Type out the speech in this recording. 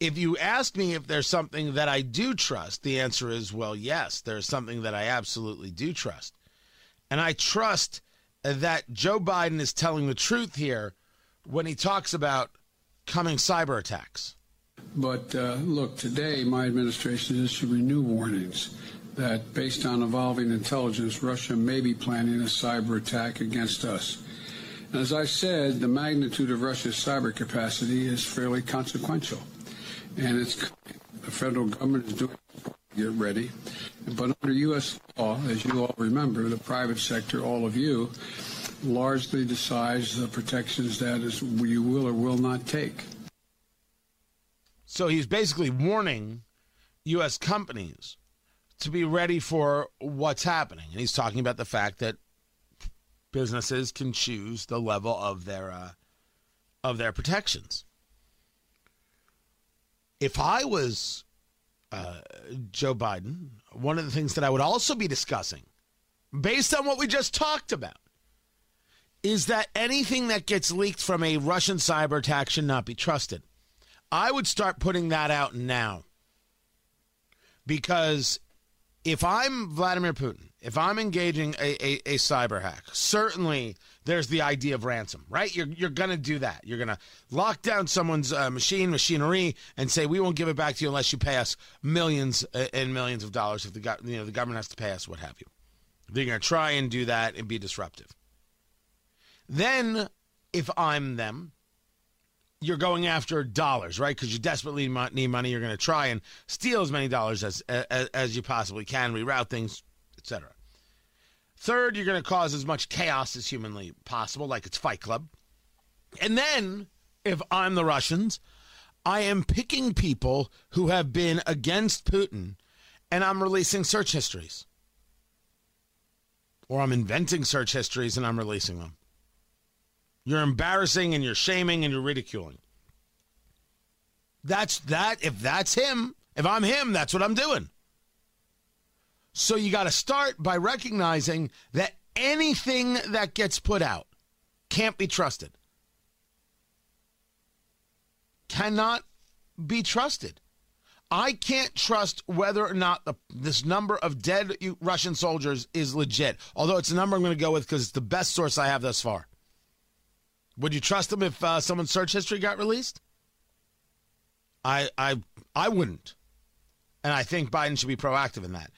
If you ask me if there's something that I do trust, the answer is well, yes, there's something that I absolutely do trust. And I trust that Joe Biden is telling the truth here when he talks about coming cyber attacks. But uh, look, today my administration issued new warnings that based on evolving intelligence, Russia may be planning a cyber attack against us. And as I said, the magnitude of Russia's cyber capacity is fairly consequential. And it's the federal government is doing get ready. But under U.S. law, as you all remember, the private sector, all of you, largely decides the protections that is you will or will not take. So he's basically warning U.S. companies to be ready for what's happening. And he's talking about the fact that businesses can choose the level of their uh, of their protections. If I was uh, Joe Biden, one of the things that I would also be discussing, based on what we just talked about, is that anything that gets leaked from a Russian cyber attack should not be trusted. I would start putting that out now. Because if I'm Vladimir Putin, if I'm engaging a, a, a cyber hack, certainly there's the idea of ransom, right? You're, you're going to do that. You're going to lock down someone's uh, machine, machinery, and say, we won't give it back to you unless you pay us millions uh, and millions of dollars if the, you know, the government has to pay us, what have you. They're going to try and do that and be disruptive. Then, if I'm them, you're going after dollars, right? Because you desperately need money. You're going to try and steal as many dollars as, as, as you possibly can, reroute things, etc. Third, you're going to cause as much chaos as humanly possible, like it's Fight Club. And then, if I'm the Russians, I am picking people who have been against Putin and I'm releasing search histories. Or I'm inventing search histories and I'm releasing them. You're embarrassing and you're shaming and you're ridiculing. That's that. If that's him, if I'm him, that's what I'm doing. So you got to start by recognizing that anything that gets put out can't be trusted. Cannot be trusted. I can't trust whether or not the, this number of dead Russian soldiers is legit, although it's a number I'm going to go with because it's the best source I have thus far. Would you trust them if uh, someone's search history got released? I I I wouldn't. And I think Biden should be proactive in that.